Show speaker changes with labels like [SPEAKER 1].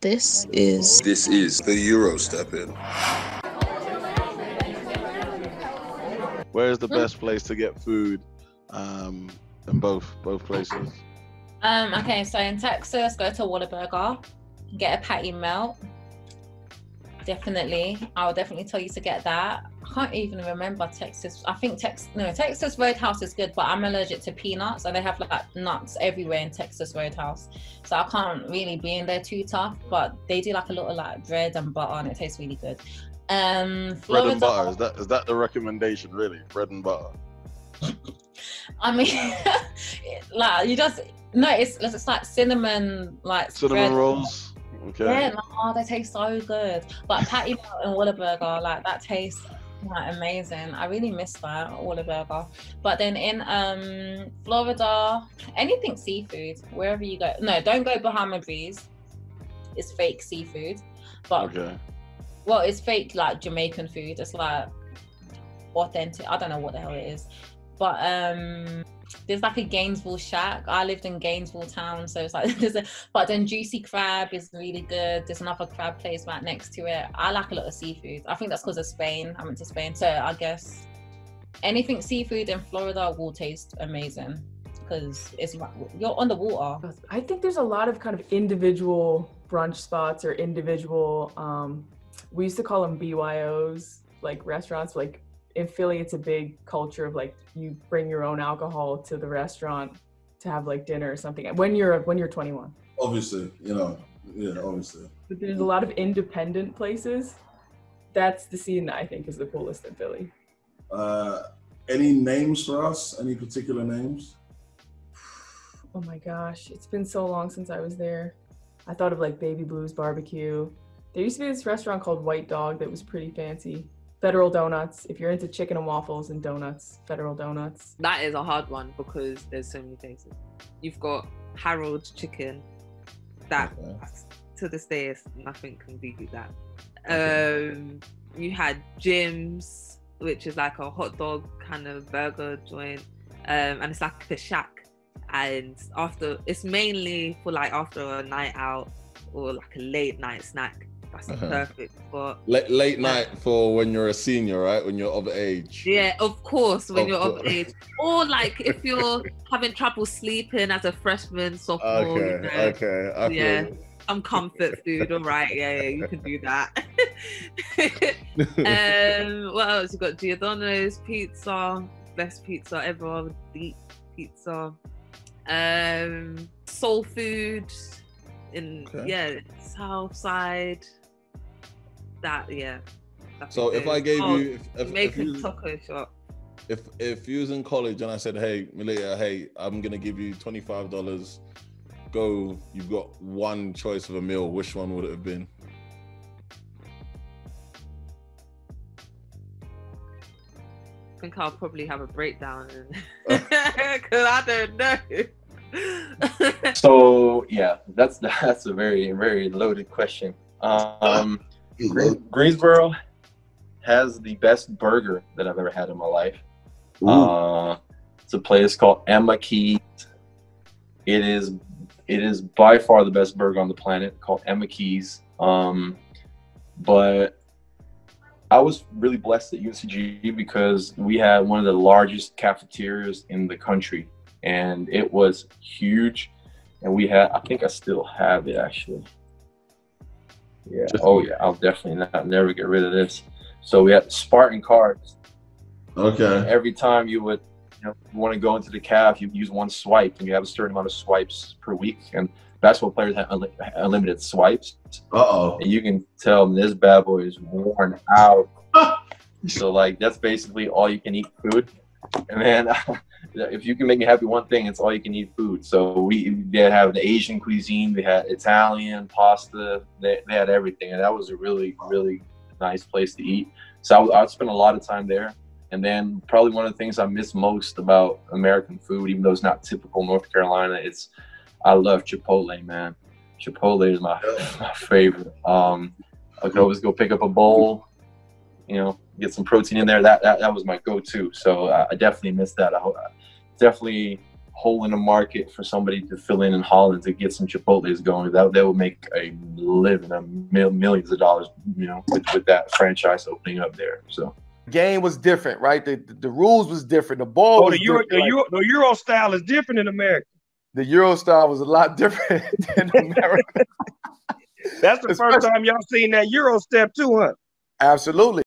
[SPEAKER 1] This is
[SPEAKER 2] This is the EuroStepping.
[SPEAKER 3] Where's the best place to get food? Um, in both both places.
[SPEAKER 4] Um, okay, so in Texas, go to Whataburger, get a patty melt. Definitely, I will definitely tell you to get that. I can't even remember Texas. I think Texas, no, Texas Roadhouse is good, but I'm allergic to peanuts, and they have like nuts everywhere in Texas Roadhouse, so I can't really be in there too tough. But they do like a lot of like bread and butter, and it tastes really good. Um,
[SPEAKER 3] Bread and butter is that is that the recommendation? Really, bread and butter.
[SPEAKER 4] I mean, like you just no, it's it's like cinnamon, like
[SPEAKER 3] Cinnamon rolls. Okay.
[SPEAKER 4] Yeah, like, oh, they taste so good. But patty melt and Whataburger, like that tastes amazing. I really miss that Whataburger. But then in um Florida, anything seafood, wherever you go. No, don't go Bahama Breeze. It's fake seafood. But
[SPEAKER 3] Okay.
[SPEAKER 4] well, it's fake like Jamaican food. It's like authentic. I don't know what the hell it is. But um there's like a Gainesville shack. I lived in Gainesville town, so it's like there's a but then juicy crab is really good. There's another crab place right next to it. I like a lot of seafood. I think that's because of Spain. I went to Spain. So I guess anything seafood in Florida will taste amazing because it's you're on the water.
[SPEAKER 5] I think there's a lot of kind of individual brunch spots or individual. Um, we used to call them BYOs, like restaurants. Like in Philly, it's a big culture of like you bring your own alcohol to the restaurant to have like dinner or something when you're when you're 21.
[SPEAKER 6] Obviously, you know, yeah, obviously.
[SPEAKER 5] But there's a lot of independent places. That's the scene that I think is the coolest in Philly.
[SPEAKER 6] Uh, any names for us? Any particular names?
[SPEAKER 5] Oh my gosh, it's been so long since I was there. I thought of like Baby Blues Barbecue. There used to be this restaurant called White Dog that was pretty fancy. Federal Donuts. If you're into chicken and waffles and donuts, Federal Donuts.
[SPEAKER 7] That is a hard one because there's so many places. You've got Harold's Chicken. That
[SPEAKER 6] Okay.
[SPEAKER 7] to this day is nothing can beat that. Um, you had Jim's, which is like a hot dog kind of burger joint, um, and it's like a shack. And after, it's mainly for like after a night out or like a late night snack. That's
[SPEAKER 6] Uh-huh.
[SPEAKER 7] perfect. But
[SPEAKER 6] Late, late night for when you're a senior, right? When you're of age.
[SPEAKER 7] Yeah, of course, when
[SPEAKER 6] Of
[SPEAKER 7] you're of age. Or like if you're having trouble sleeping as a freshman, sophomore, you
[SPEAKER 6] Okay,
[SPEAKER 7] know,
[SPEAKER 6] okay. I
[SPEAKER 7] Yeah. some comfort food. All right, yeah, yeah, you can do that. um, what else? You got Giordano's pizza, best pizza ever, deep pizza. Um, soul food in
[SPEAKER 6] Okay.
[SPEAKER 7] yeah, south side. That yeah.
[SPEAKER 6] so
[SPEAKER 7] it
[SPEAKER 6] if I gave
[SPEAKER 7] Oh,
[SPEAKER 6] you, if, if, if,
[SPEAKER 7] Jamaican
[SPEAKER 6] you,
[SPEAKER 7] taco shop.
[SPEAKER 6] if if you was in college and I said, hey, Malia, hey, I'm gonna give you twenty five dollars. Go. You've got one choice of a meal. Which one would it have been?
[SPEAKER 7] I think I'll probably have a breakdown because I don't know.
[SPEAKER 8] So yeah, that's that's a very very loaded question. Um, Green, Greensboro has the best burger that I've ever had in my life. Uh, it's a place called Emma Keys. It is it is by far the best burger on the planet called Emma Keys. Um, but I was really blessed at UNCG because we had one of the largest cafeterias in the country, and it was huge. And we had, I think I still have it actually. Yeah. Oh yeah. I'll definitely not never get rid of this. So we had Spartan cards.
[SPEAKER 6] Okay.
[SPEAKER 8] Every time you would, you know, want to go into the calf, you use one swipe, and you have a certain amount of swipes per week. And basketball players have unli- unlimited swipes,
[SPEAKER 6] Uh oh.
[SPEAKER 8] and you can tell this bad boy is worn out. so like that's basically all you can eat food. And then if you can make me happy one thing, it's all you can eat food. So we they have the Asian cuisine, they had Italian pasta, they, they had everything, and that was a really really nice place to eat. So I, I spent a lot of time there. And then probably one of the things I miss most about American food, even though it's not typical North Carolina, it's I love Chipotle, man. Chipotle is my, my favorite. Um, I could always go pick up a bowl, you know, get some protein in there. That that, that was my go-to. So uh, I definitely missed that. I hope, definitely hole in the market for somebody to fill in in Holland to get some Chipotle's going. That that would make a living, a mil- millions of dollars, you know, with, with that franchise opening up there. So
[SPEAKER 1] game was different, right? The, the, the rules was different. The ball
[SPEAKER 9] Oh,
[SPEAKER 1] was
[SPEAKER 9] the Euro,
[SPEAKER 1] different.
[SPEAKER 9] the Euro, the Euro style is different in America.
[SPEAKER 1] the Euro style was a lot different than America.
[SPEAKER 9] That's the first time y'all seen that Euro step too, huh?
[SPEAKER 1] Absolutely.